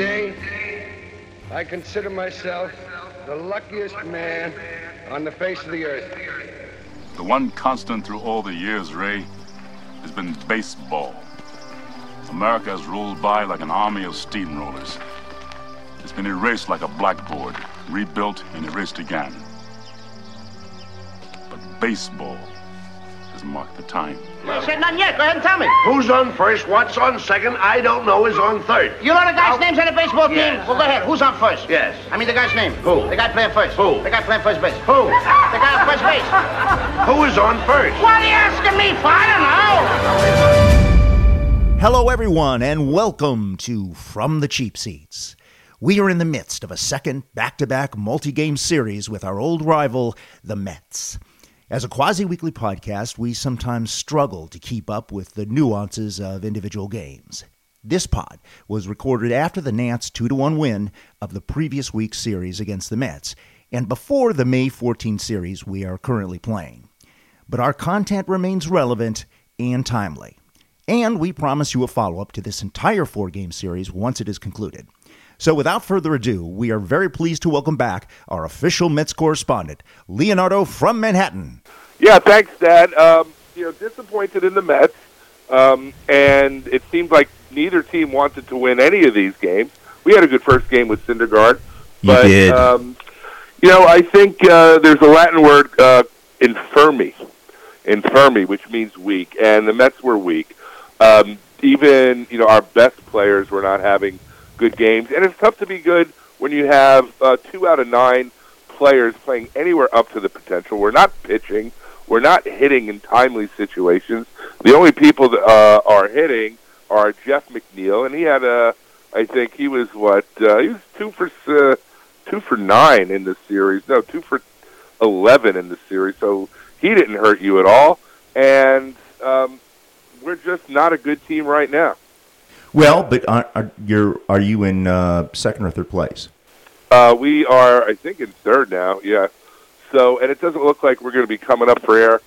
Today, I consider myself the luckiest man on the face of the earth. The one constant through all the years, Ray, has been baseball. America has rolled by like an army of steamrollers. It's been erased like a blackboard, rebuilt and erased again. But baseball has marked the time. You said none yet. Go ahead and tell me. Who's on first? What's on second? I don't know. Is on third. You know the guy's names on the baseball team? Yes. Well, go ahead. Who's on first? Yes. I mean the guy's name. Who? The guy playing first. Who? The guy playing first base. Who? The guy on first base. Who is on first? What are you asking me for? I don't know. Hello, everyone, and welcome to From the Cheap Seats. We are in the midst of a second back to back multi game series with our old rival, the Mets. As a quasi weekly podcast, we sometimes struggle to keep up with the nuances of individual games. This pod was recorded after the Nats 2 1 win of the previous week's series against the Mets, and before the May 14 series we are currently playing. But our content remains relevant and timely. And we promise you a follow up to this entire four game series once it is concluded. So, without further ado, we are very pleased to welcome back our official Mets correspondent, Leonardo from Manhattan. Yeah, thanks, Dad. Um, you know, disappointed in the Mets, um, and it seemed like neither team wanted to win any of these games. We had a good first game with Syndergaard, You but did. Um, you know, I think uh, there's a Latin word, uh, infirmi, infirmi, which means weak, and the Mets were weak. Um, even you know, our best players were not having good games, and it's tough to be good when you have uh, two out of nine players playing anywhere up to the potential. We're not pitching. We're not hitting in timely situations. The only people that uh, are hitting are Jeff McNeil, and he had a, I think he was what uh, he was two for uh, two for nine in the series. No, two for eleven in the series. So he didn't hurt you at all, and um, we're just not a good team right now. Well, but are, are, you're, you in uh, second or third place? Uh, we are, I think, in third now. Yeah. So, and it doesn't look like we're going to be coming up for air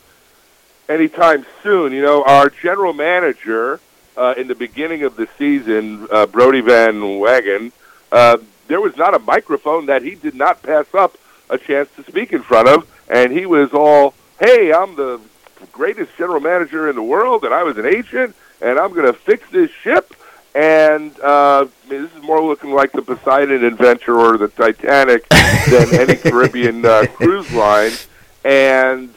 anytime soon. You know, our general manager uh, in the beginning of the season, uh, Brodie Van Wagenen, uh, there was not a microphone that he did not pass up a chance to speak in front of, and he was all, "Hey, I'm the greatest general manager in the world, and I was an agent, and I'm going to fix this ship." And uh, this is more looking like the Poseidon Adventure or the Titanic than any Caribbean uh, cruise line. And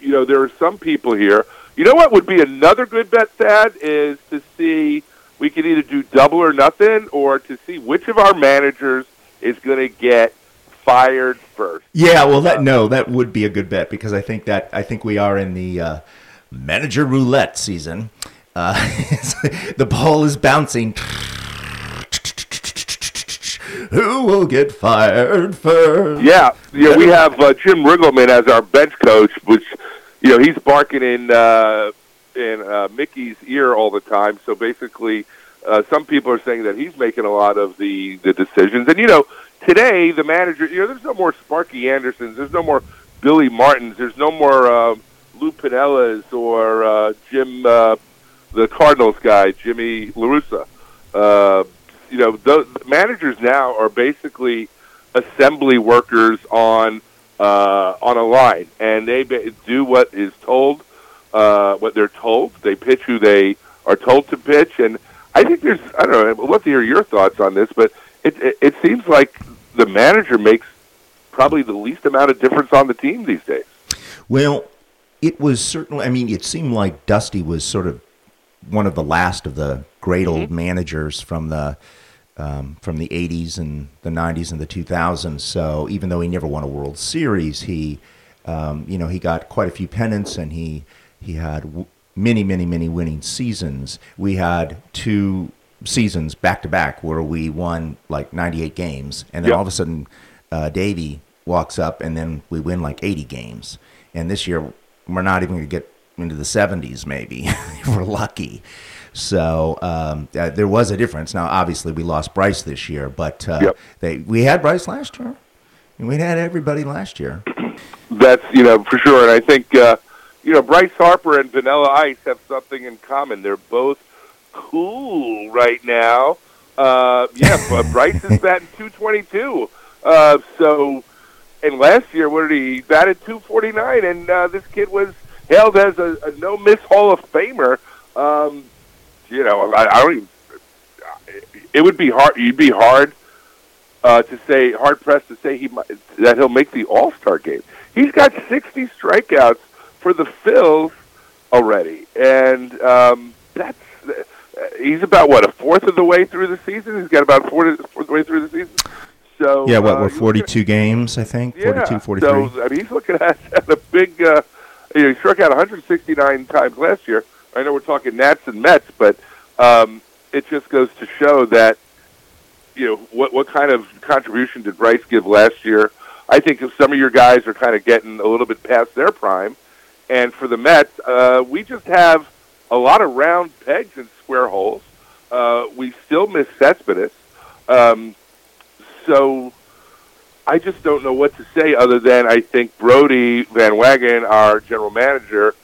you know, there are some people here. You know what would be another good bet, Thad, is to see we could either do double or nothing, or to see which of our managers is going to get fired first. Yeah, well, that no, that would be a good bet because I think that I think we are in the uh, manager roulette season. Uh, the ball is bouncing. Who will get fired first? Yeah, yeah. We have uh, Jim Riggleman as our bench coach, which you know he's barking in uh, in uh, Mickey's ear all the time. So basically, uh, some people are saying that he's making a lot of the the decisions. And you know, today the manager, you know, there's no more Sparky Andersons, there's no more Billy Martins, there's no more uh, Lou Piniellas or uh, Jim, uh, the Cardinals guy, Jimmy La Russa. Uh, you know, the managers now are basically assembly workers on uh, on a line, and they do what is told, uh, what they're told. They pitch who they are told to pitch, and I think there's I don't know. I'd love to hear your thoughts on this, but it it, it seems like the manager makes probably the least amount of difference on the team these days. Well, it was certainly. I mean, it seemed like Dusty was sort of one of the last of the great old managers from the um, from the '80s and the '90s and the 2000s. So even though he never won a World Series, he um, you know he got quite a few pennants and he he had w- many many many winning seasons. We had two seasons back to back where we won like 98 games, and then Yep. all of a sudden uh, Davey walks up and then we win like 80 games. And this year we're not even going to get into the 70s, maybe. if we're lucky. So um, uh, there was a difference. Now, obviously, we lost Bryce this year, but uh, Yep. they we had Bryce last year. And we had everybody last year. That's you know for sure, and I think uh, you know Bryce Harper and Vanilla Ice have something in common. They're both cool right now, Uh, yeah, but Bryce is batting 222. Uh, so, and last year, what did he batted 249? And uh, this kid was hailed as a, a no miss Hall of Famer. Um, you know, I, I don't even. It would be hard. You'd be hard uh, to say, hard pressed to say he might, that he'll make the All Star game. He's got 60 strikeouts for the Phils already, and um, that's he's about what a fourth of the way through the season. He's got about fourth, fourth of the way through the season. So Yeah, what, uh, we're you look 42 games, I think? yeah. 42, 43. So I mean, he's looking at, at a big. Uh, you know, he struck out 169 times last year. I know we're talking Nats and Mets, but um, it just goes to show that you know what what kind of contribution did Bryce give last year. I think some of your guys are kind of getting a little bit past their prime, and for the Mets, uh, we just have a lot of round pegs and square holes. Uh, we still miss Cespedes. Um, so I just don't know what to say other than I think Brodie Van Wagenen, our general manager,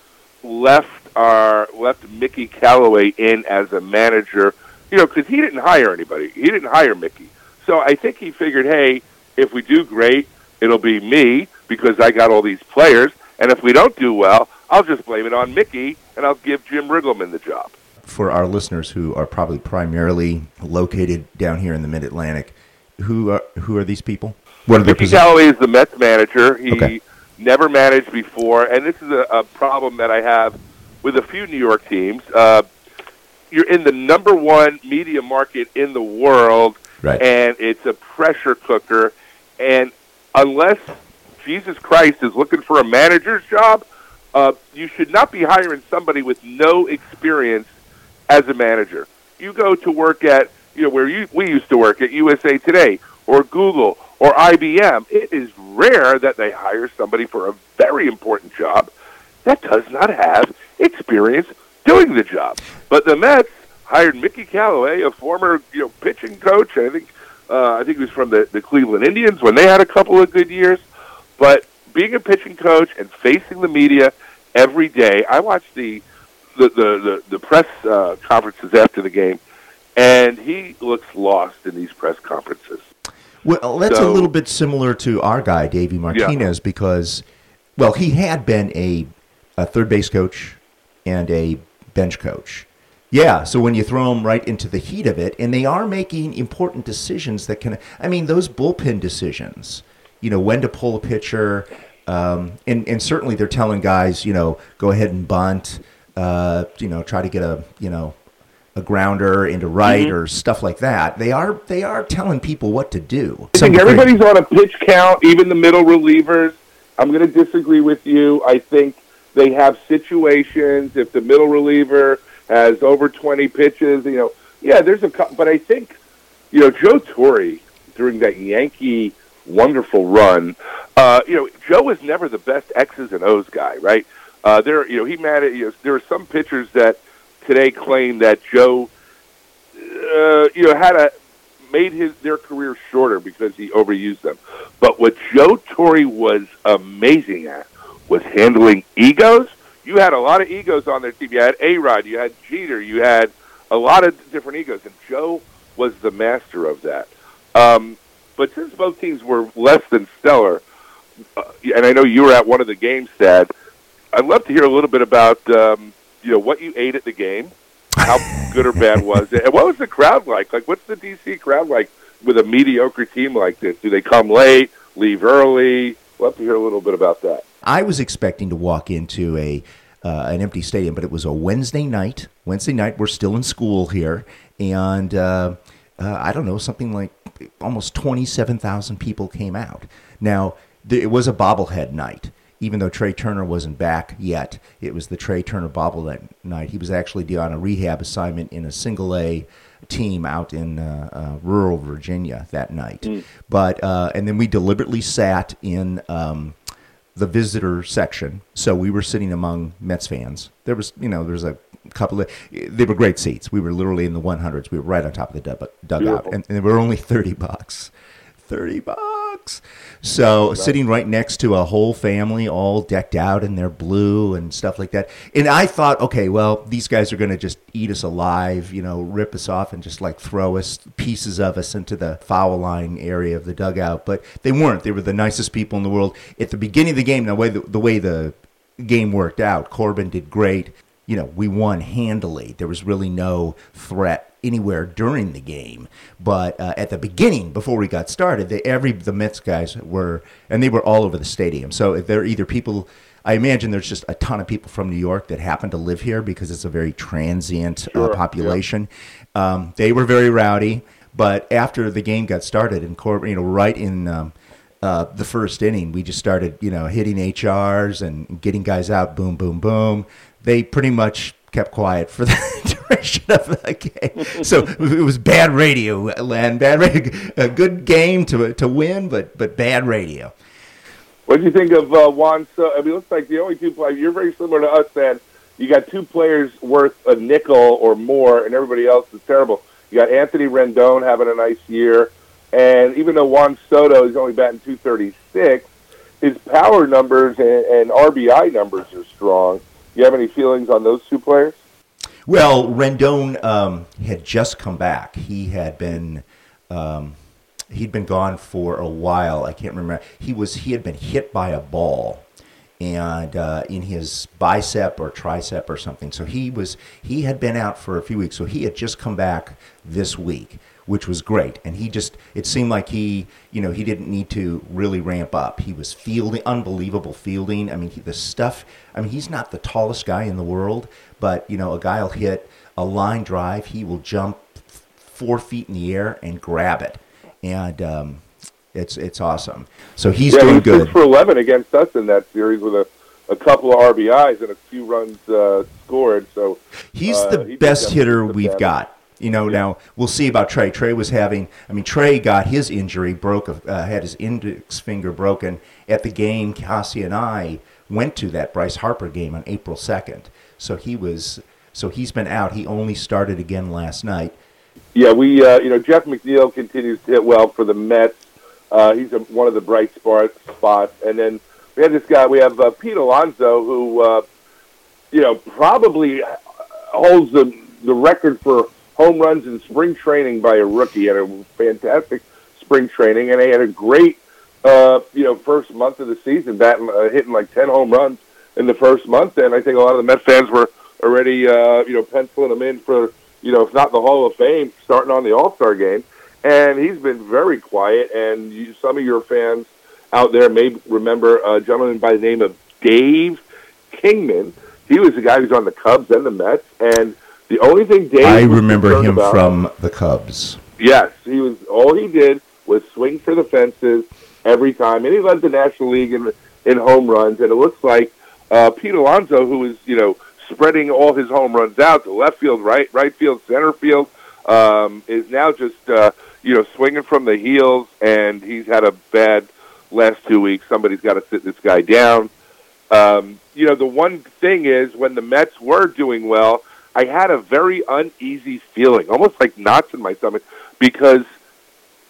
left our left Mickey Callaway in as a manager. You know, because he didn't hire anybody. He didn't hire Mickey. So I think he figured, hey, if we do great, it'll be me because I got all these players. And if we don't do well, I'll just blame it on Mickey and I'll give Jim Riggleman the job. For our listeners who are probably primarily located down here in the Mid Atlantic, who are who are these people? What are their Mickey? Callaway is the Mets manager. He Okay. never managed before, and this is a, a problem that I have with a few New York teams. Uh, you're in the number one media market in the world, Right. and it's a pressure cooker. And unless Jesus Christ is looking for a manager's job, uh, you should not be hiring somebody with no experience as a manager. You go to work at you know where you we used to work at USA Today or Google or IBM. It is rare that they hire somebody for a very important job that does not have experience doing the job. But the Mets hired Mickey Callaway, a former you know pitching coach. I think uh, I think he was from the, the Cleveland Indians when they had a couple of good years. But being a pitching coach and facing the media every day, I watched the the the, the, the press uh, conferences after the game, and he looks lost in these press conferences. Well, that's a little bit similar to our guy, Davey Martinez, because, well, he had been a, a third base coach and a bench coach. Yeah, so when you throw them right into the heat of it, and they are making important decisions that can, I mean, those bullpen decisions, you know, when to pull a pitcher, um, and, and certainly they're telling guys, you know, go ahead and bunt, uh, you know, try to get a, you know, a grounder into right or stuff like that. They are they are telling people what to do. I think everybody's on a pitch count, even the middle relievers. I'm going to disagree with you. I think they have situations. If the middle reliever has over 20 pitches, you know, yeah, there's a. But I think, you know, Joe Torre during that Yankee wonderful run. Uh, you know, Joe was never the best X's and O's guy, right? Uh, there, you know, he managed. You know, there are some pitchers that today claim that Joe, uh, you know, had a made his their career shorter because he overused them. But what Joe Torre was amazing at was handling egos. You had a lot of egos on their team. You had A Rod, you had Jeter, you had a lot of different egos, and Joe was the master of that. Um, but since both teams were less than stellar, uh, and I know you were at one of the games, Dad, I'd love to hear a little bit about um, you know what you ate at the game, how good or bad was it, and what was the crowd like? Like, what's the DC crowd like with a mediocre team like this? Do they come late, leave early? Love to hear a little bit about that. I was expecting to walk into a uh, an empty stadium, but it was a Wednesday night. Wednesday night, we're still in school here, and uh, uh, I don't know, something like almost twenty seven thousand people came out. Now it was a bobblehead night. Even though Trea Turner wasn't back yet, it was the Trea Turner bobblehead night. He was actually on a rehab assignment in a single A team out in uh, uh, rural Virginia that night. But uh, and then we deliberately sat in um, the visitor section, so we were sitting among Mets fans. There was, you know, there's a couple of they were great seats. We were literally in the 100s. We were right on top of the dugout, Beautiful. and they were only 30 bucks. 30 bucks. So sitting right next to a whole family, all decked out in their blue and stuff like that. And I thought, okay, well, these guys are going to just eat us alive, you know, rip us off and just like throw us pieces of us into the foul line area of the dugout. But they weren't. They were the nicest people in the world. At the beginning of the game, the way the, the way the game worked out, Corbin did great. You know, we won handily. There was really no threat anywhere during the game. But uh, at the beginning, before we got started, they, every the Mets guys were, and they were all over the stadium. So they're either people. I imagine there's just a ton of people from New York that happen to live here because it's a very transient uh, population. Um, they were very rowdy, but after the game got started, and Corbin, you know, right in um, uh, the first inning, we just started, you know, hitting HRs and getting guys out. Boom, boom, boom. They pretty much kept quiet for the duration of the game. So it was bad radio, Len. Bad radio. A good game to to win, but but bad radio. What do you think of uh, Juan? So, I mean, it looks like the only two players. You're very similar to us, then. You got two players worth a nickel or more, and everybody else is terrible. You got Anthony Rendon having a nice year, and even though Juan Soto is only batting 236, his power numbers and, and RBI numbers are strong. You have any feelings on those two players? Well, Rendon um, had just come back. He had been um, he'd been gone for a while. I can't remember. He was he had been hit by a ball and uh, in his bicep or tricep or something. So he was he had been out for a few weeks. So he had just come back this week, which was great. And he just it seemed like he you know he didn't need to really ramp up. He was fielding unbelievable fielding. I mean he, the stuff. I mean he's not the tallest guy in the world, but you know a guy will hit a line drive. He will jump four feet in the air and grab it, and um, it's it's awesome. So he's yeah, doing he was good. six for 11 against us in that series with a, a couple of RBIs and a few runs uh, scored. So He's uh, the he best hitter we've got. You know, now we'll see about Trea. Trea was having, I mean, Trea got his injury, broke, uh, had his index finger broken at the game Cassie and I went to that Bryce Harper game on April 2nd. So he was, so he's been out. He only started again last night. Yeah, we uh, you know Jeff McNeil continues to hit well for the Mets. Uh, he's a, one of the bright spot, spots, and then we have this guy. We have uh, Pete Alonso, who uh, you know probably holds the the record for home runs in spring training by a rookie. He had a fantastic spring training, and he had a great uh, you know first month of the season, batting uh, hitting like ten home runs in the first month. And I think a lot of the Met fans were already uh, you know penciling him in for you know if not the Hall of Fame, starting on the All Star game. And he's been very quiet. And you, some of your fans out there may remember a gentleman by the name of Dave Kingman. He was the guy who's on the Cubs and the Mets. And the only thing Dave I remember him about- from the Cubs. Yes, he was. All he did was swing for the fences every time, and he led the National League in in home runs. And it looks like uh, Pete Alonso, who is you know spreading all his home runs out to left field, right right field, center field, um, is now just uh, you know swinging from the heels. And he's had a bad last two weeks. Somebody's got to sit this guy down. Um, you know, the one thing is when the Mets were doing well, I had a very uneasy feeling, almost like knots in my stomach, because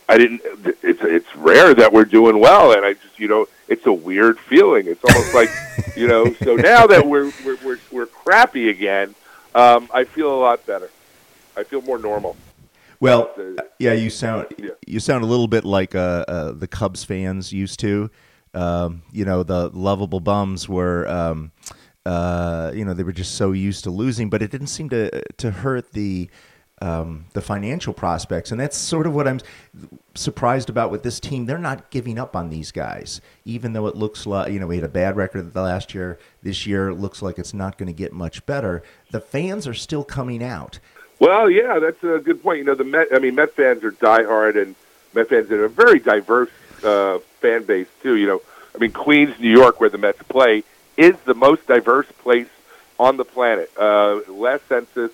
I didn't. It's it's rare that we're doing well, and I just you know it's a weird feeling. It's almost like you know. So now that we're we're we're, we're crappy again, um, I feel a lot better. I feel more normal. Well, Uh, yeah, you sound yeah. you sound a little bit like uh, uh, the Cubs fans used to. Um, you know, the lovable bums were, um, uh, you know, they were just so used to losing, but it didn't seem to to hurt the um, the financial prospects, and that's sort of what I'm surprised about with this team. They're not giving up on these guys, even though it looks like you know we had a bad record the last year. This year looks like it's not going to get much better. The fans are still coming out. Well, yeah, that's a good point. You know, the Met. I mean, Met fans are diehard, and Met fans are a very diverse uh, fan base too. You know, I mean, Queens, New York, where the Mets play, is the most diverse place on the planet. Uh, last census,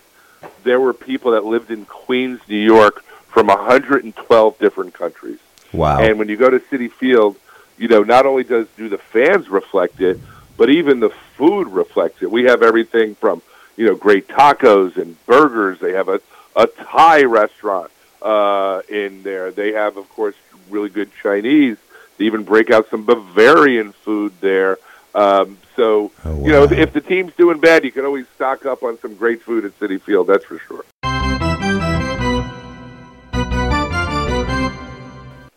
there were people that lived in Queens, New York, from 112 different countries. Wow. And when you go to Citi Field, you know, not only does do the fans reflect it, but even the food reflects it. We have everything from, you know, great tacos and burgers. They have a, a Thai restaurant uh, in there. They have, of course, really good Chinese They even break out some Bavarian food there. Um, so, Oh, you know, wow. if the team's doing bad, you can always stock up on some great food at Citi Field. That's for sure.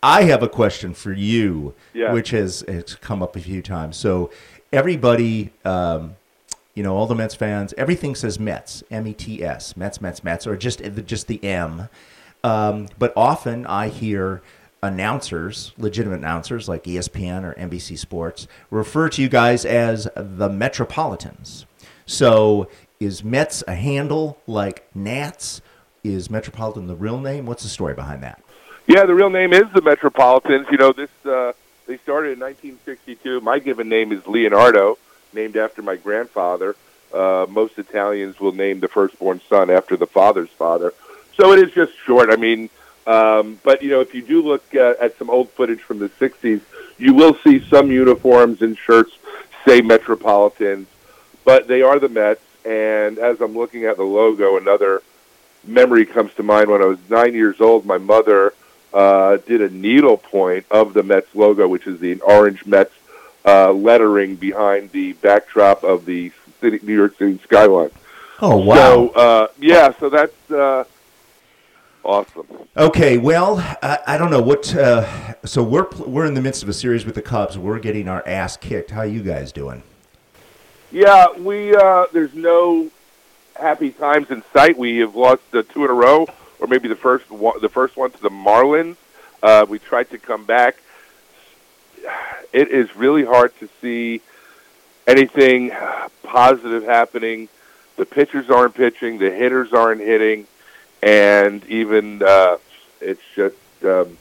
I have a question for you, Yeah. which has, has come up a few times. So everybody, um, you know, all the Mets fans, everything says Mets, M E T S, Mets, Mets, Mets, or just just the M. Um, but often I hear announcers, legitimate announcers like ESPN or NBC Sports, refer to you guys as the Metropolitans. So is Mets a handle like Nats? Is Metropolitan the real name? What's the story behind that? Yeah, the real name is the Metropolitans. You know, this uh, they started in 1962. My given name is Leonardo, named after my grandfather. Uh, most Italians will name the firstborn son after the father's father. So it is just short. I mean, um, but you know, if you do look uh, at some old footage from the 60s, you will see some uniforms and shirts say Metropolitans, but they are the Mets. And as I'm looking at the logo, another memory comes to mind. When I was nine years old, my mother uh, did a needlepoint of the Mets logo, which is the orange Mets uh, lettering behind the backdrop of the city, New York City skyline. Oh wow! So uh, yeah, so that's uh, awesome. Okay, well, I, I don't know what. Uh, so we're we're in the midst of a series with the Cubs. We're getting our ass kicked. How you guys doing? Yeah, we uh, there's no happy times in sight. We have lost uh, two in a row, or maybe the first one, the first one to the Marlins. Uh, we tried to come back. It is really hard to see anything positive happening. The pitchers aren't pitching, the hitters aren't hitting, and even uh, it's just um,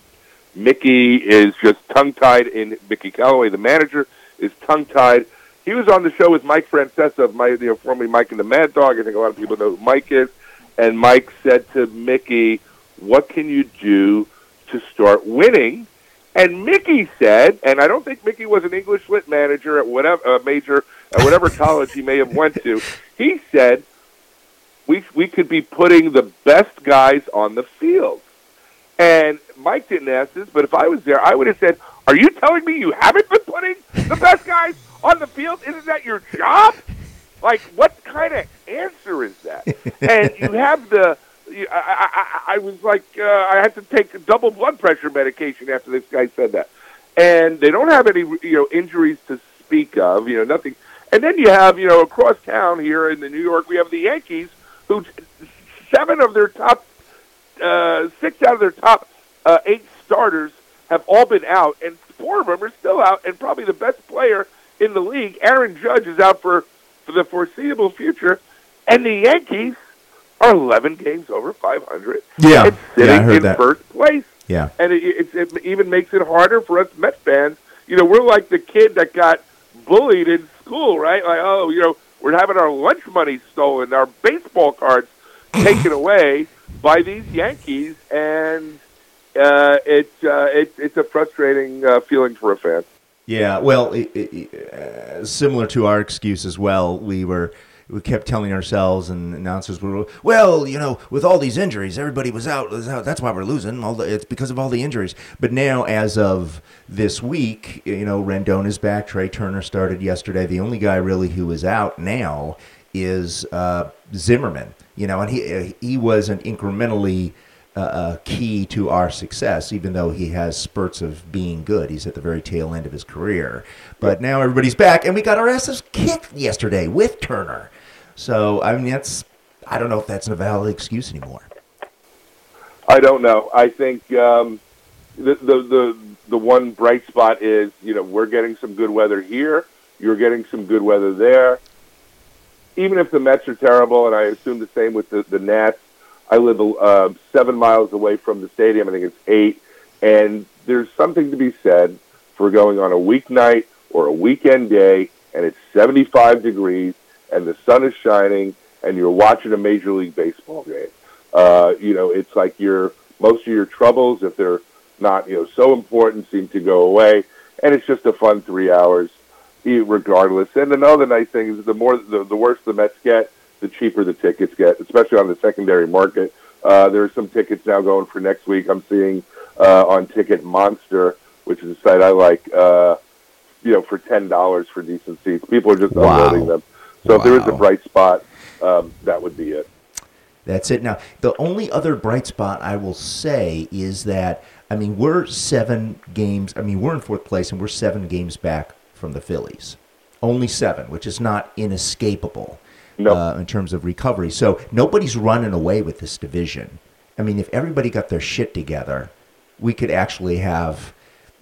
Mickey is just tongue tied. In Mickey Callaway, the manager, is tongue tied. He was on the show with Mike Francesa of my, you know, formerly Mike and the Mad Dog. I think a lot of people know who Mike is. And Mike said to Mickey, "What can you do to start winning?" And Mickey said, and I don't think Mickey was an English lit manager at whatever uh, major at whatever college he may have went to. He said, "We we could be putting the best guys on the field." And Mike didn't ask this, but if I was there, I would have said, "Are you telling me you haven't been putting the best guys on the field? Isn't that your job? Like, what kind of answer is that?" and you have the. I, I, I I was like, uh, I had to take double blood pressure medication after this guy said that, and they don't have any, you know, injuries to speak of, you know, nothing. And then you have, you know, across town here in the New York, we have the Yankees, who seven of their top uh, six out of their top uh, eight starters have all been out, and four of them are still out. And probably the best player in the league, Aaron Judge, is out for for the foreseeable future. And the Yankees are 11 games over 500. Yeah. and Yeah, I sitting heard in that. first place. Yeah. And it, it, it even makes it harder for us Met fans. You know, we're like the kid that got bullied in school, right? Like, oh, you know, we're having our lunch money stolen, our baseball cards taken away by these Yankees, and uh, it, uh, it, it's a frustrating uh, feeling for a fan. Yeah, well, it, it, uh, similar to our excuse as well. We were we kept telling ourselves and announcers were well, you know, with all these injuries, everybody was out. Was out that's why we're losing. All the, it's because of all the injuries. But now, as of this week, you know, Rendon is back. Trea Turner started yesterday. The only guy really who is out now is uh, Zimmerman. You know, and he he was an incrementally uh, uh, key to our success, even though he has spurts of being good. He's at the very tail end of his career. But now everybody's back, and we got our asses kicked yesterday with Turner. So, I mean, that's, I don't know if that's a valid excuse anymore. I don't know. I think um, the, the the the one bright spot is you know we're getting some good weather here. You're getting some good weather there. Even if the Mets are terrible, and I assume the same with the, the Nats. I live uh, seven miles away from the stadium. I think it's eight, and there's something to be said for going on a weeknight or a weekend day, and it's 75 degrees, and the sun is shining, and you're watching a Major League Baseball game. Uh, you know, it's like your most of your troubles, if they're not you know so important, seem to go away, and it's just a fun three hours, regardless. And another nice thing is the more the, the worse the Mets get, the cheaper the tickets get, especially on the secondary market. Uh, there are some tickets now going for next week. I'm seeing uh, on Ticket Monster, which is a site I like. Uh, you know, for ten dollars for decent seats, people are just Wow. unloading them. So if there is a bright spot, um, that would be it. That's it. Now, the only other bright spot I will say is that I mean we're seven games. I mean we're in fourth place and we're seven games back from the Phillies. Only seven, which is not inescapable No. uh, in terms of recovery. So nobody's running away with this division. I mean, if everybody got their shit together, we could actually have,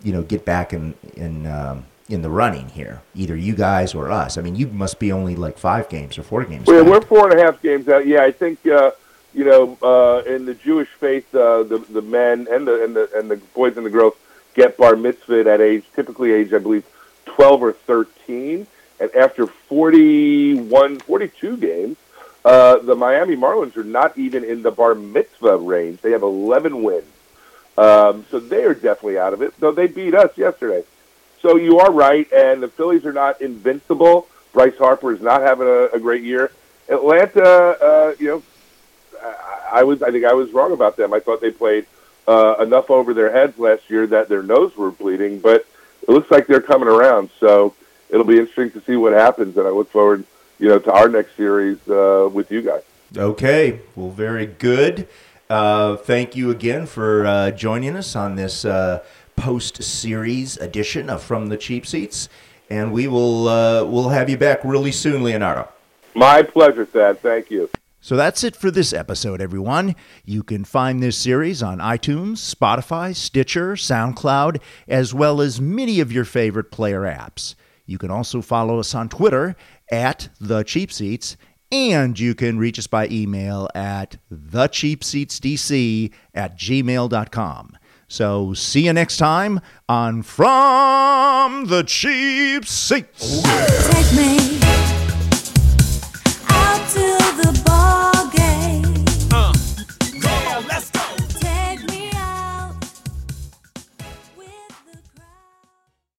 you know, get back in in um, in the running here. Either you guys or us. I mean, you must be only like five games or four games. Well, back. we're four and a half games out. Yeah, I think uh, you know uh, in the Jewish faith, uh, the the men and the and the and the boys and the girls get bar mitzvah at age typically age I believe twelve or thirteen, and after 41, 42 games, uh, the Miami Marlins are not even in the bar mitzvah range. They have eleven wins, um, so they are definitely out of it. Though they beat us yesterday. So you are right, and the Phillies are not invincible. Bryce Harper is not having a, a great year. Atlanta, uh, you know, I, I was I think I was wrong about them. I thought they played uh, enough over their heads last year that their nose were bleeding, but it looks like they're coming around. So it'll be interesting to see what happens, and I look forward, you know, to our next series uh, with you guys. Okay, well, very good. Uh, thank you again for uh, joining us on this uh, post-series edition of From the Cheap Seats, and we will uh, we'll have you back really soon, Leonardo. My pleasure, Thad. Thank you. So that's it for this episode, everyone. You can find this series on iTunes, Spotify, Stitcher, SoundCloud, as well as many of your favorite player apps. You can also follow us on Twitter at The Cheap Seats, and you can reach us by email at thecheapseatsdc at gmail.com. So see you next time on From the Cheap Seats. Me